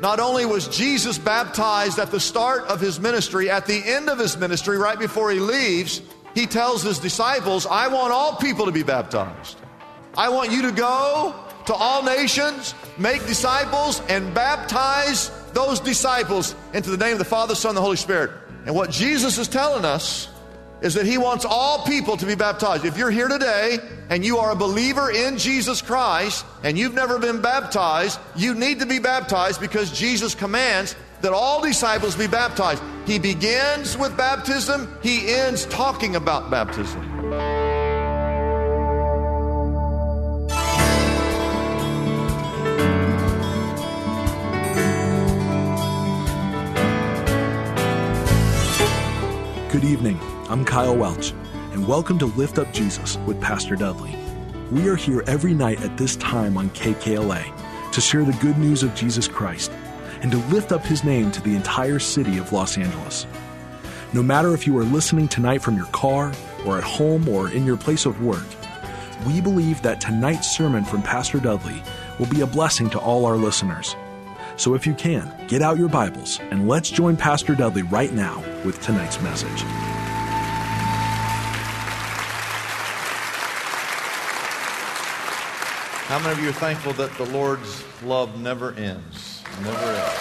Not only was Jesus baptized at the start of his ministry, at the end of his ministry, right before he leaves, he tells his disciples, I want all people to be baptized. I want you to go to all nations, make disciples, and baptize those disciples into the name of the Father, Son, and the Holy Spirit. And what Jesus is telling us is that he wants all people to be baptized. If you're here today and you are a believer in Jesus Christ and you've never been baptized, you need to be baptized because Jesus commands that all disciples be baptized. He begins with baptism, he ends talking about baptism. Good evening. I'm Kyle Welch, and welcome to Lift Up Jesus with Pastor Dudley. We are here every night at this time on KKLA to share the good news of Jesus Christ and to lift up his name to the entire city of Los Angeles. No matter if you are listening tonight from your car or at home or in your place of work, we believe that tonight's sermon from Pastor Dudley will be a blessing to all our listeners. So if you can, get out your Bibles and let's join Pastor Dudley right now with tonight's message. How many of you are thankful that the Lord's love never ends? Never ends.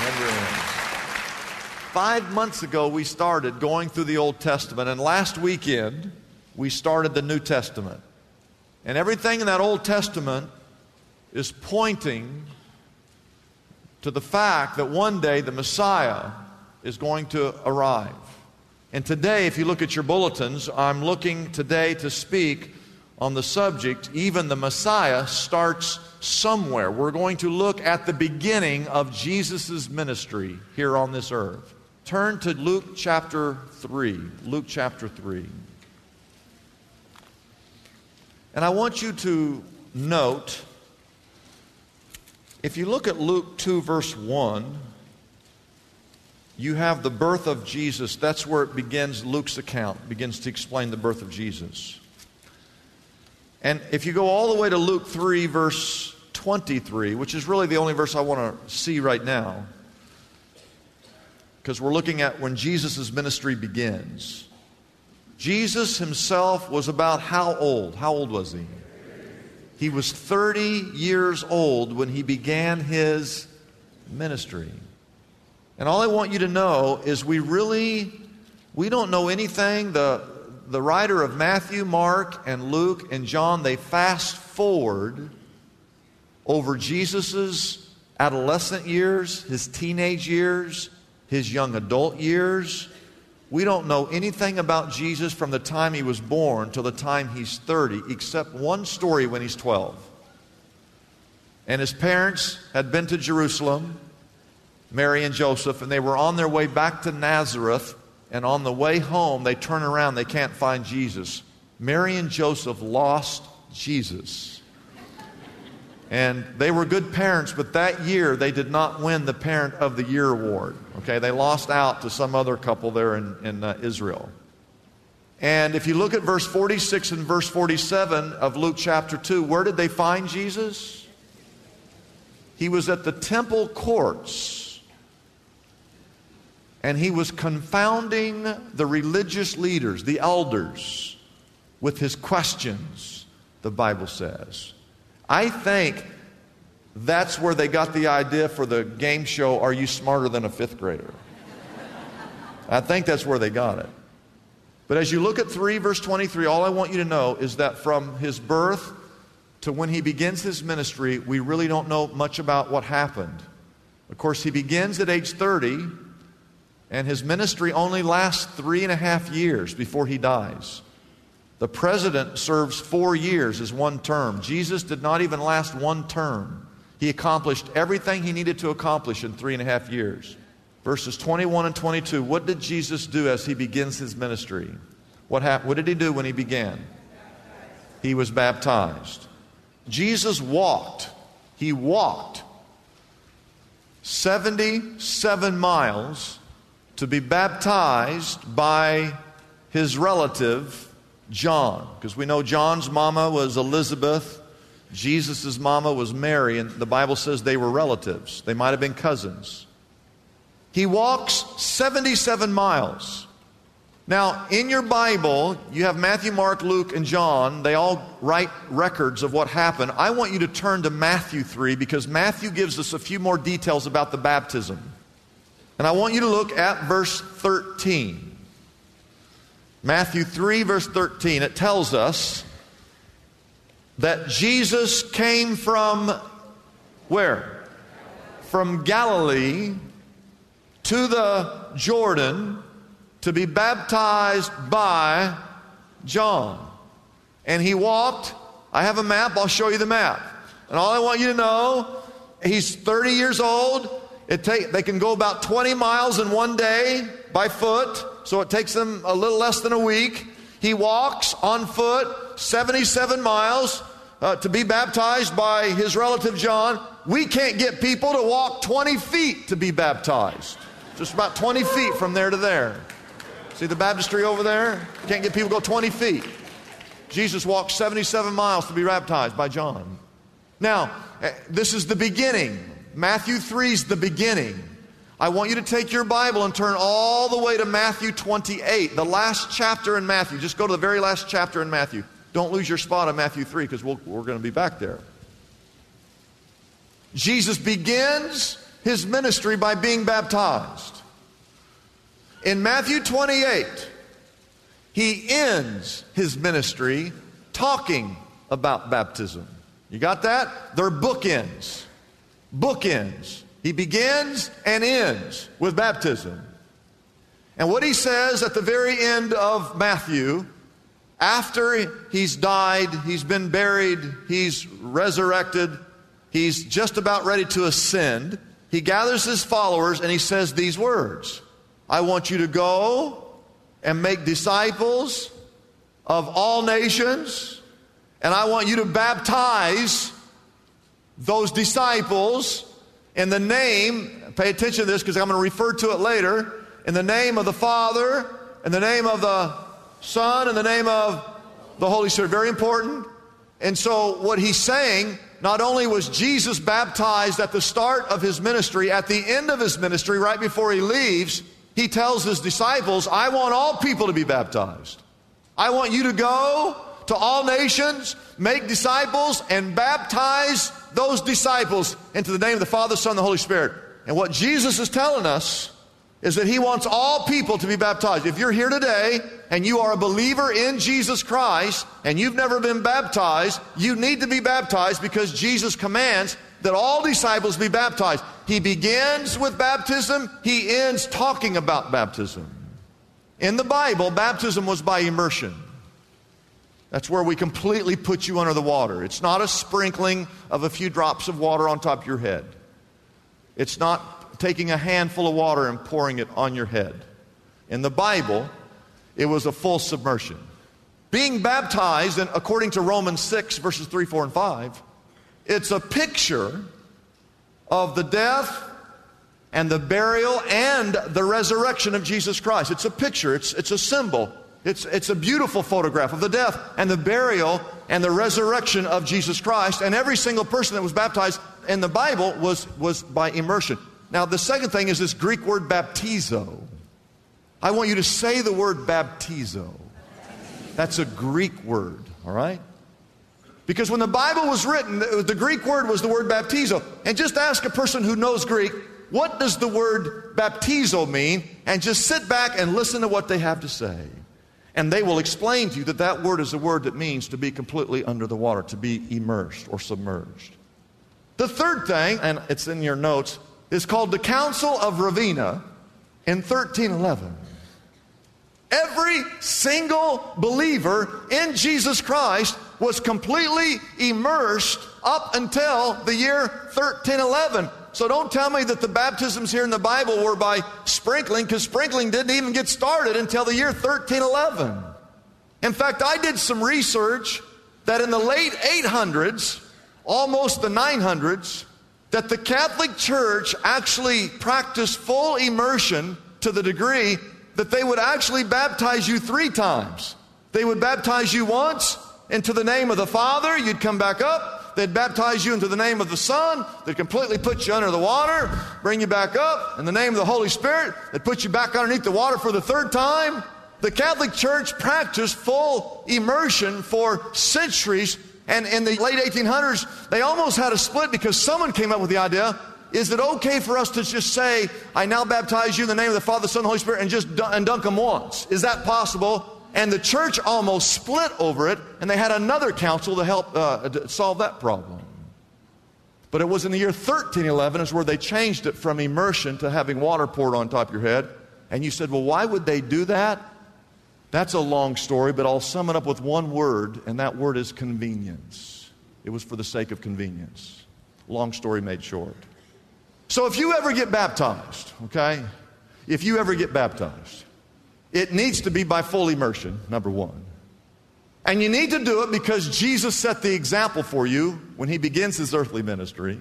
Never ends. Five months ago, we started going through the Old Testament, and last weekend, we started the New Testament. And everything in that Old Testament is pointing to the fact that one day the Messiah is going to arrive. And today, if you look at your bulletins, I'm looking today to speak on the subject, even the Messiah starts somewhere. We're going to look at the beginning of Jesus' ministry here on this earth. Turn to Luke chapter 3. Luke chapter 3. And I want you to note, if you look at Luke 2, verse 1, you have the birth of Jesus. That's where it begins, Luke's account begins to explain the birth of Jesus. And if you go all the way to Luke 3, verse 23, which is really the only verse I want to see right now, because we're looking at when Jesus' ministry begins. Jesus himself was about how old? How old was he? He was 30 years old when he began his ministry. And all I want you to know is we really we don't know anything the the writer of Matthew, Mark, and Luke, and John, they fast forward over Jesus' adolescent years, his teenage years, his young adult years. We don't know anything about Jesus from the time he was born till the time he's 30, except one story when he's 12. And his parents had been to Jerusalem, Mary and Joseph, and they were on their way back to Nazareth and on the way home, they turn around, they can't find Jesus. Mary and Joseph lost Jesus. And they were good parents, but that year they did not win the Parent of the Year award. Okay, they lost out to some other couple there in, in uh, Israel. And if you look at verse 46 and verse 47 of Luke chapter 2, where did they find Jesus? He was at the temple courts and he was confounding the religious leaders, the elders, with his questions, the Bible says. I think that's where they got the idea for the game show, Are You Smarter Than a Fifth Grader? I think that's where they got it. But as you look at 3 verse 23, all I want you to know is that from his birth to when he begins his ministry, we really don't know much about what happened. Of course, he begins at age 30 and his ministry only lasts three and a half years before he dies. The president serves four years as one term. Jesus did not even last one term. He accomplished everything he needed to accomplish in three and a half years. Verses 21 and 22. What did Jesus do as he begins his ministry? What, happened? what did he do when he began? He was baptized. Jesus walked. He walked 77 miles to be baptized by his relative John, because we know John's mama was Elizabeth, Jesus' mama was Mary, and the Bible says they were relatives. They might have been cousins. He walks 77 miles. Now, in your Bible, you have Matthew, Mark, Luke, and John. They all write records of what happened. I want you to turn to Matthew 3 because Matthew gives us a few more details about the baptism. And I want you to look at verse 13. Matthew 3, verse 13, it tells us that Jesus came from where? From Galilee to the Jordan to be baptized by John. And he walked. I have a map, I'll show you the map. And all I want you to know, he's 30 years old. It take, they can go about 20 miles in one day by foot so it takes them a little less than a week. He walks on foot 77 miles uh, to be baptized by his relative John. We can't get people to walk 20 feet to be baptized. Just about 20 feet from there to there. See the baptistry over there? Can't get people to go 20 feet. Jesus walked 77 miles to be baptized by John. Now, eh, this is the beginning. Matthew 3 is the beginning. I want you to take your Bible and turn all the way to Matthew 28, the last chapter in Matthew. Just go to the very last chapter in Matthew. Don't lose your spot on Matthew 3 because we we are going to be back there. Jesus begins his ministry by being baptized. In Matthew 28, he ends his ministry talking about baptism. You got that? They're bookends. Bookends. He begins and ends with baptism. And what he says at the very end of Matthew, after he's died, he's been buried, he's resurrected, he's just about ready to ascend, he gathers his followers and he says these words I want you to go and make disciples of all nations, and I want you to baptize those disciples in the name, pay attention to this because I'm going to refer to it later, in the name of the Father, in the name of the Son, in the name of the Holy Spirit. Very important. And so, what he's saying, not only was Jesus baptized at the start of his ministry, at the end of his ministry, right before he leaves, he tells his disciples, I want all people to be baptized. I want you to go to all nations, make disciples, and baptize those disciples into the name of the Father, Son, and the Holy Spirit. And what Jesus is telling us is that He wants all people to be baptized. If you're here today and you are a believer in Jesus Christ and you've never been baptized, you need to be baptized because Jesus commands that all disciples be baptized. He begins with baptism, He ends talking about baptism. In the Bible, baptism was by immersion. That's where we completely put you under the water. It's not a sprinkling of a few drops of water on top of your head. It's not taking a handful of water and pouring it on your head. In the Bible, it was a full submersion. Being baptized, and according to Romans 6, verses 3, 4, and 5, it's a picture of the death and the burial and the resurrection of Jesus Christ. It's a picture, it's, it's a symbol it's, it's a beautiful photograph of the death and the burial and the resurrection of Jesus Christ. And every single person that was baptized in the Bible was, was by immersion. Now, the second thing is this Greek word baptizo. I want you to say the word baptizo. That's a Greek word, all right? Because when the Bible was written, the Greek word was the word baptizo. And just ask a person who knows Greek, what does the word baptizo mean? And just sit back and listen to what they have to say. And they will explain to you that that word is a word that means to be completely under the water, to be immersed or submerged. The third thing, and it's in your notes, is called the Council of Ravenna in 1311. Every single believer in Jesus Christ was completely immersed up until the year 1311. So don't tell me that the baptisms here in the Bible were by sprinkling, because sprinkling didn't even get started until the year 1311. In fact, I did some research that in the late 800s, almost the 900s, that the Catholic Church actually practiced full immersion to the degree that they would actually baptize you three times. They would baptize you once into the name of the Father, you'd come back up. They'd baptize you into the name of the Son. They'd completely put you under the water, bring you back up. In the name of the Holy Spirit, they'd put you back underneath the water for the third time. The Catholic Church practiced full immersion for centuries. And in the late 1800s, they almost had a split because someone came up with the idea is it okay for us to just say, I now baptize you in the name of the Father, Son, and Holy Spirit, and just and dunk them once? Is that possible? And the church almost split over it, and they had another council to help uh, to solve that problem. But it was in the year 1311 is where they changed it from immersion to having water poured on top of your head. And you said, well, why would they do that? That's a long story, but I'll sum it up with one word, and that word is convenience. It was for the sake of convenience. Long story made short. So if you ever get baptized, okay, if you ever get baptized, it needs to be by full immersion, number one. And you need to do it because Jesus set the example for you when he begins his earthly ministry.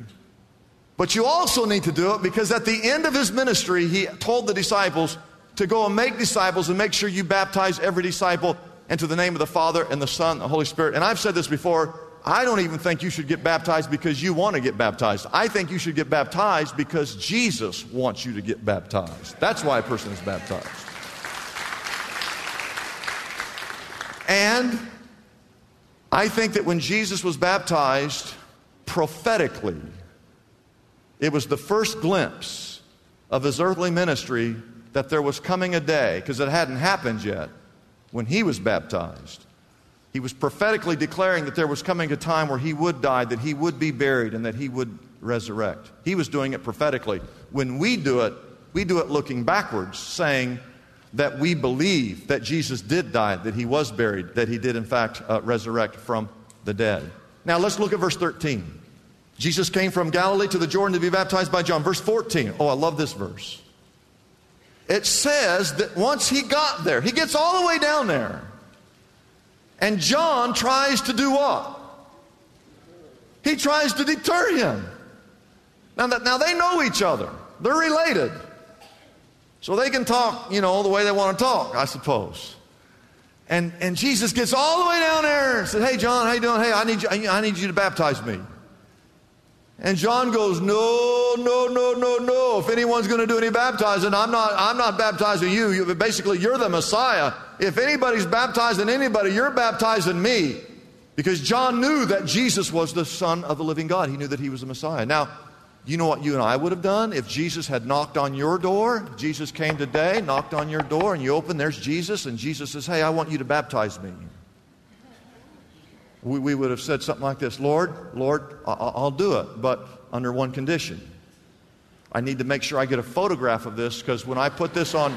But you also need to do it because at the end of his ministry, he told the disciples to go and make disciples and make sure you baptize every disciple into the name of the Father and the Son and the Holy Spirit. And I've said this before I don't even think you should get baptized because you want to get baptized. I think you should get baptized because Jesus wants you to get baptized. That's why a person is baptized. And I think that when Jesus was baptized prophetically, it was the first glimpse of his earthly ministry that there was coming a day, because it hadn't happened yet, when he was baptized he was prophetically declaring that there was coming a time where he would die, that he would be buried, and that he would resurrect. He was doing it prophetically. When we do it, we do it looking backwards, saying that we believe that Jesus did die, that he was buried, that he did, in fact, uh, resurrect from the dead. Now let's look at verse 13. Jesus came from Galilee to the Jordan to be baptized by John. Verse 14. Oh, I love this verse. It says that once he got there, he gets all the way down there. And John tries to do what? He tries to deter him. Now, that, now they know each other, they're related. So they can talk, you know, the way they want to talk, I suppose. And, and Jesus gets all the way down there and says, Hey, John, how you doing? Hey, I need you, I need you to baptize me. And John goes, No, no, no, no, no. If anyone's going to do any baptizing, I'm not, I'm not baptizing you. you. Basically, you're the Messiah. If anybody's baptizing anybody, you're baptizing me. Because John knew that Jesus was the Son of the living God. He knew that he was the Messiah. Now, you know what you and I would have done if Jesus had knocked on your door? Jesus came today, knocked on your door, and you open, there's Jesus, and Jesus says, Hey, I want you to baptize me we, we would have said something like this Lord, Lord, I'll, I'll do it, but under one condition. I need to make sure I get a photograph of this because when I put this on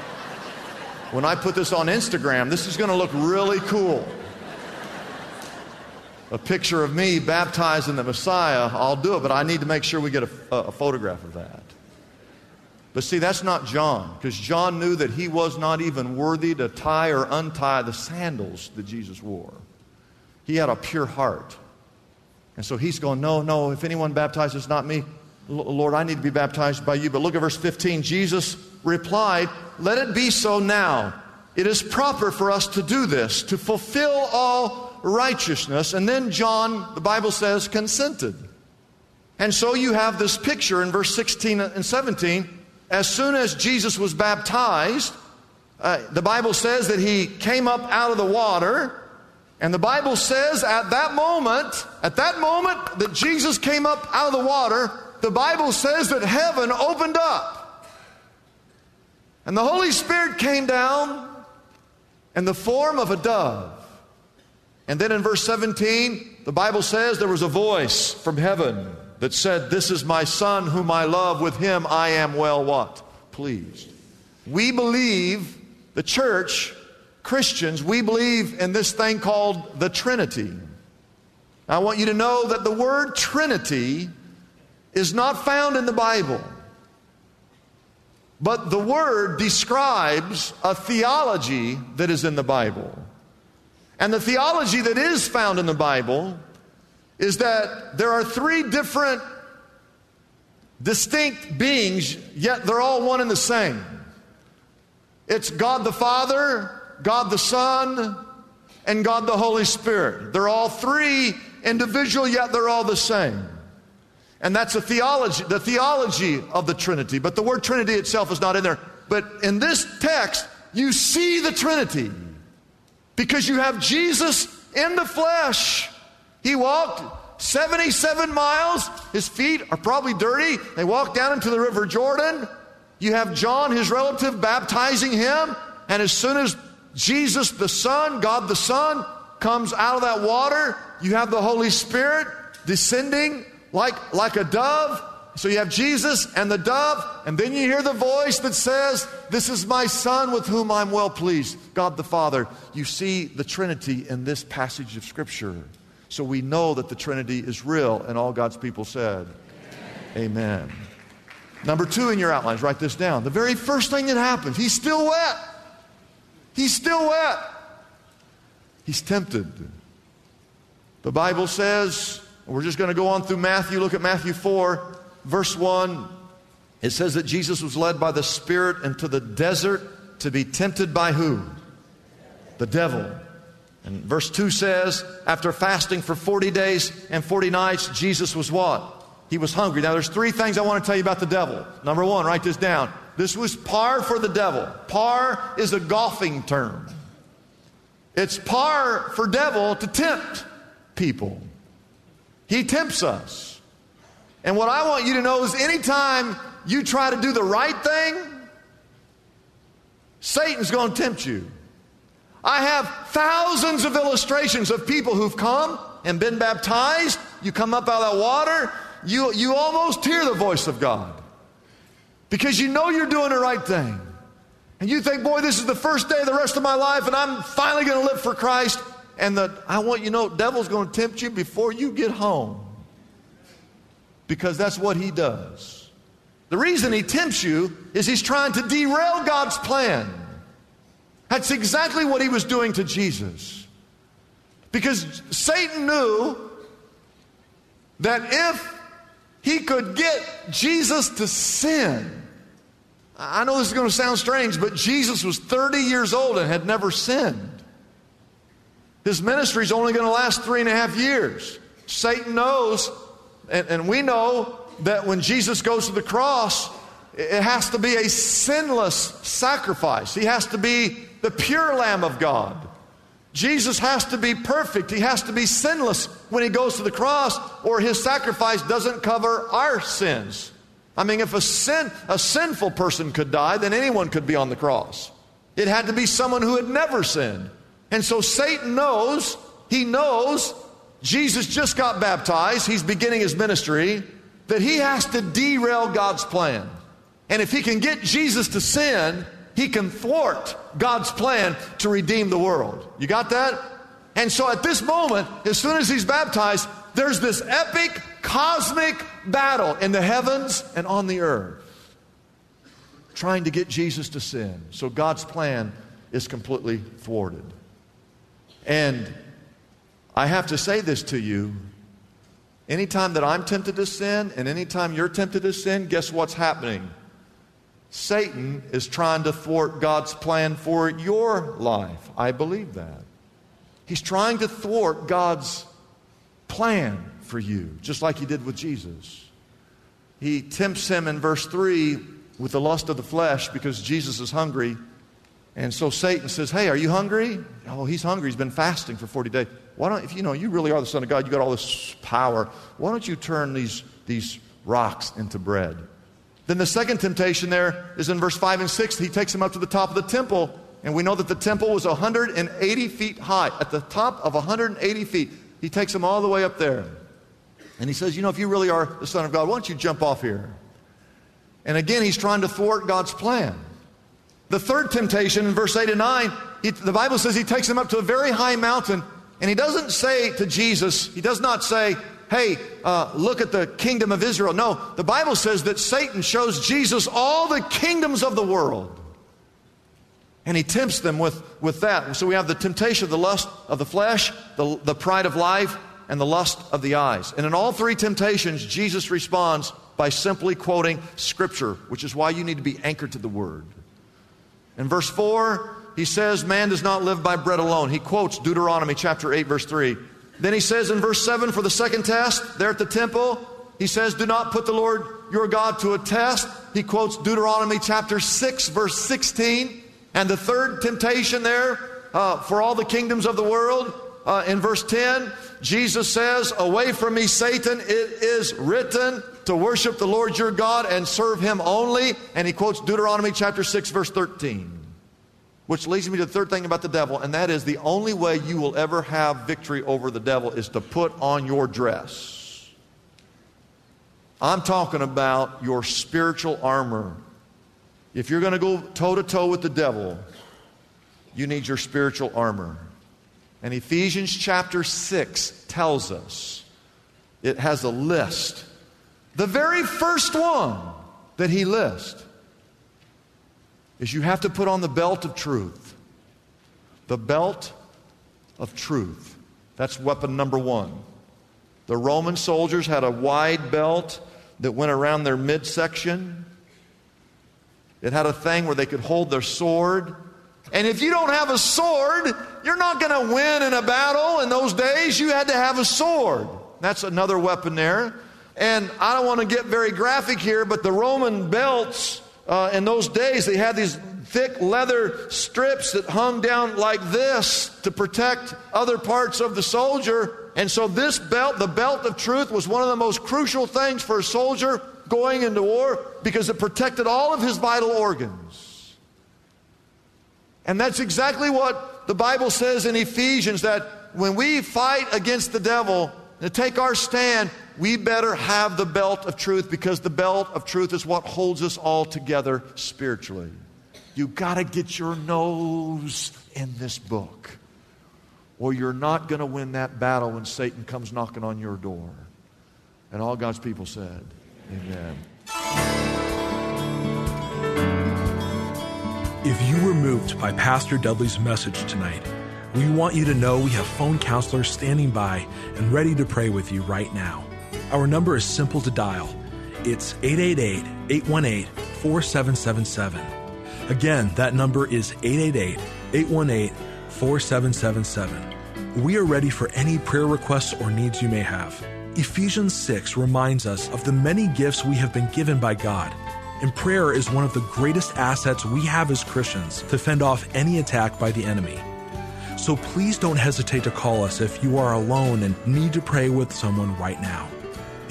when I put this on Instagram, this is going to look really cool. A picture of me baptizing the Messiah, I'll do it, but I need to make sure we get a, a photograph of that. But see, that's not John, because John knew that he was not even worthy to tie or untie the sandals that Jesus wore. He had a pure heart. And so he's going, No, no, if anyone baptizes, not me. Lord, I need to be baptized by you. But look at verse 15. Jesus replied, Let it be so now. It is proper for us to do this, to fulfill all righteousness. And then John, the Bible says, consented. And so you have this picture in verse 16 and 17. As soon as Jesus was baptized, uh, the Bible says that he came up out of the water. And the Bible says at that moment, at that moment that Jesus came up out of the water, the Bible says that heaven opened up. And the Holy Spirit came down in the form of a dove. And then in verse 17, the Bible says there was a voice from heaven that said, This is my son whom I love, with him I am well what? Pleased. We believe, the church Christians, we believe in this thing called the Trinity. I want you to know that the word Trinity is not found in the Bible. But the word describes a theology that is in the Bible. And the theology that is found in the Bible is that there are three different distinct beings, yet they're all one and the same. It's God the Father, God the Son, and God the Holy Spirit. They're all three individual, yet they're all the same. And that's a theology, the theology of the Trinity. But the word Trinity itself is not in there. But in this text, you see the Trinity because you have Jesus in the flesh. He walked 77 miles. His feet are probably dirty. They walked down into the River Jordan. You have John, his relative, baptizing him. And as soon as Jesus, the Son, God the Son, comes out of that water, you have the Holy Spirit descending like, like a dove. So you have Jesus and the dove, and then you hear the voice that says, This is my Son with whom I'm well pleased, God the Father. You see the Trinity in this passage of Scripture. So we know that the Trinity is real, and all God's people said, Amen. Amen. Number two in your outlines, write this down. The very first thing that happens, he's still wet. He's still wet. He's tempted. The Bible says we're just going to go on through Matthew. Look at Matthew 4, verse 1. It says that Jesus was led by the Spirit into the desert to be tempted by who? The devil. And verse 2 says, after fasting for 40 days and 40 nights, Jesus was what? He was hungry. Now, there's three things I want to tell you about the devil. Number one, write this down. This was par for the devil. Par is a golfing term. It's par for devil to tempt people. He tempts us. And what I want you to know is anytime you try to do the right thing, Satan's going to tempt you. I have thousands of illustrations of people who've come and been baptized. You come up out of that water, you, you almost hear the voice of God because you know you're doing the right thing. And you think, boy, this is the first day of the rest of my life, and I'm finally going to live for Christ. And the, I want you to know, devil's going to tempt you before you get home. Because that's what he does. The reason he tempts you is he's trying to derail God's plan. That's exactly what he was doing to Jesus. Because Satan knew that if he could get Jesus to sin, I know this is going to sound strange, but Jesus was 30 years old and had never sinned. His ministry is only going to last three and a half years. Satan knows, and, and we know that when Jesus goes to the cross, it has to be a sinless sacrifice. He has to be the pure Lamb of God. Jesus has to be perfect. He has to be sinless when he goes to the cross, or his sacrifice doesn't cover our sins. I mean, if a sin, a sinful person could die, then anyone could be on the cross. It had to be someone who had never sinned. And so Satan knows, he knows Jesus just got baptized, he's beginning his ministry, that he has to derail God's plan. And if he can get Jesus to sin, he can thwart God's plan to redeem the world. You got that? And so at this moment, as soon as he's baptized, there's this epic cosmic battle in the heavens and on the earth trying to get Jesus to sin. So God's plan is completely thwarted. And I have to say this to you. Anytime that I'm tempted to sin and anytime you're tempted to sin, guess what's happening? Satan is trying to thwart God's plan for your life. I believe that. He's trying to thwart God's plan for you, just like he did with Jesus. He tempts him in verse 3 with the lust of the flesh because Jesus is hungry and so Satan says, Hey, are you hungry? Oh, he's hungry. He's been fasting for 40 days. Why don't, if you know, you really are the Son of God, you got all this power, why don't you turn these, these rocks into bread? Then the second temptation there is in verse 5 and 6. He takes him up to the top of the temple, and we know that the temple was 180 feet high. At the top of 180 feet, he takes him all the way up there. And he says, You know, if you really are the Son of God, why don't you jump off here? And again, he's trying to thwart God's plan. The third temptation in verse 8 and 9, he, the Bible says he takes him up to a very high mountain, and he doesn't say to Jesus, he does not say, hey, uh, look at the kingdom of Israel. No, the Bible says that Satan shows Jesus all the kingdoms of the world. And he tempts them with, with that. So we have the temptation of the lust of the flesh, the, the pride of life, and the lust of the eyes. And in all three temptations, Jesus responds by simply quoting Scripture, which is why you need to be anchored to the Word. In verse 4, he says, Man does not live by bread alone. He quotes Deuteronomy chapter 8, verse 3. Then he says in verse 7 for the second test, there at the temple, he says, Do not put the Lord your God to a test. He quotes Deuteronomy chapter 6, verse 16. And the third temptation there uh, for all the kingdoms of the world, uh, in verse 10, Jesus says, Away from me, Satan, it is written to worship the Lord your God and serve him only. And he quotes Deuteronomy chapter 6, verse 13. Which leads me to the third thing about the devil, and that is the only way you will ever have victory over the devil is to put on your dress. I'm talking about your spiritual armor. If you're going to go toe to toe with the devil, you need your spiritual armor. And Ephesians chapter 6 tells us it has a list. The very first one that he lists is you have to put on the belt of truth. The belt of truth. That's weapon number one. The Roman soldiers had a wide belt that went around their midsection. It had a thing where they could hold their sword. And if you don't have a sword, you're not going to win in a battle. In those days, you had to have a sword. That's another weapon there. And I don't want to get very graphic here, but the Roman belts uh, in those days, they had these thick leather strips that hung down like this to protect other parts of the soldier. And so, this belt, the belt of truth, was one of the most crucial things for a soldier going into war because it protected all of his vital organs. And that's exactly what the Bible says in Ephesians that when we fight against the devil and take our stand, we better have the belt of truth because the belt of truth is what holds us all together spiritually. You got to get your nose in this book, or you're not going to win that battle when Satan comes knocking on your door. And all God's people said, Amen. If you were moved by Pastor Dudley's message tonight, we want you to know we have phone counselors standing by and ready to pray with you right now. Our number is simple to dial. It's 888 818 4777. Again, that number is 888 818 4777. We are ready for any prayer requests or needs you may have. Ephesians 6 reminds us of the many gifts we have been given by God. And prayer is one of the greatest assets we have as Christians to fend off any attack by the enemy. So please don't hesitate to call us if you are alone and need to pray with someone right now.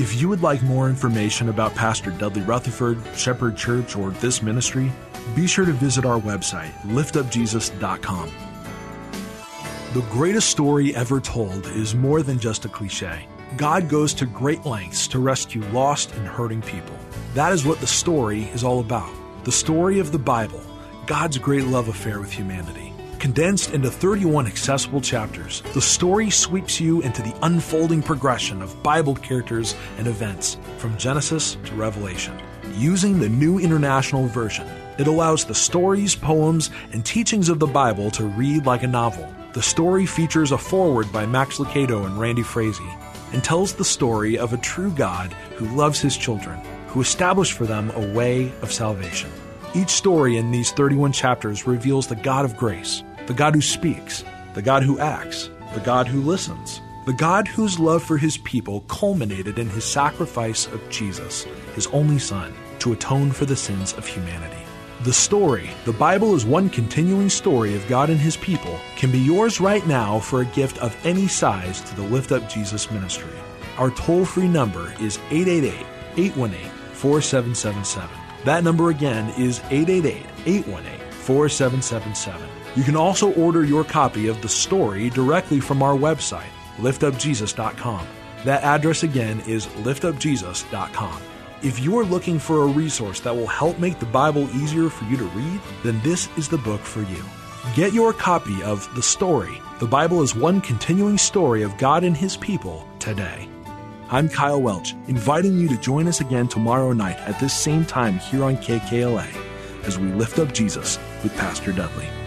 If you would like more information about Pastor Dudley Rutherford, Shepherd Church, or this ministry, be sure to visit our website, liftupjesus.com. The greatest story ever told is more than just a cliche. God goes to great lengths to rescue lost and hurting people. That is what the story is all about. The story of the Bible, God's great love affair with humanity. Condensed into 31 accessible chapters, the story sweeps you into the unfolding progression of Bible characters and events from Genesis to Revelation. Using the New International Version, it allows the stories, poems, and teachings of the Bible to read like a novel. The story features a foreword by Max Lucado and Randy Frazee and tells the story of a true God who loves his children, who established for them a way of salvation. Each story in these 31 chapters reveals the God of grace, the God who speaks, the God who acts, the God who listens, the God whose love for his people culminated in his sacrifice of Jesus, his only Son, to atone for the sins of humanity. The story, the Bible is one continuing story of God and His people, can be yours right now for a gift of any size to the Lift Up Jesus ministry. Our toll free number is 888 818 4777. That number again is 888 818 4777. You can also order your copy of the story directly from our website, liftupjesus.com. That address again is liftupjesus.com. If you are looking for a resource that will help make the Bible easier for you to read, then this is the book for you. Get your copy of The Story. The Bible is one continuing story of God and His people today. I'm Kyle Welch, inviting you to join us again tomorrow night at this same time here on KKLA as we lift up Jesus with Pastor Dudley.